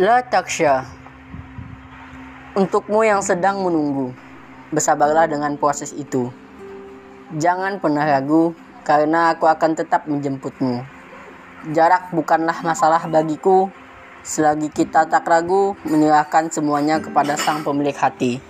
La taksya. Untukmu yang sedang menunggu, bersabarlah dengan proses itu. Jangan pernah ragu, karena aku akan tetap menjemputmu. Jarak bukanlah masalah bagiku, selagi kita tak ragu menyerahkan semuanya kepada sang pemilik hati.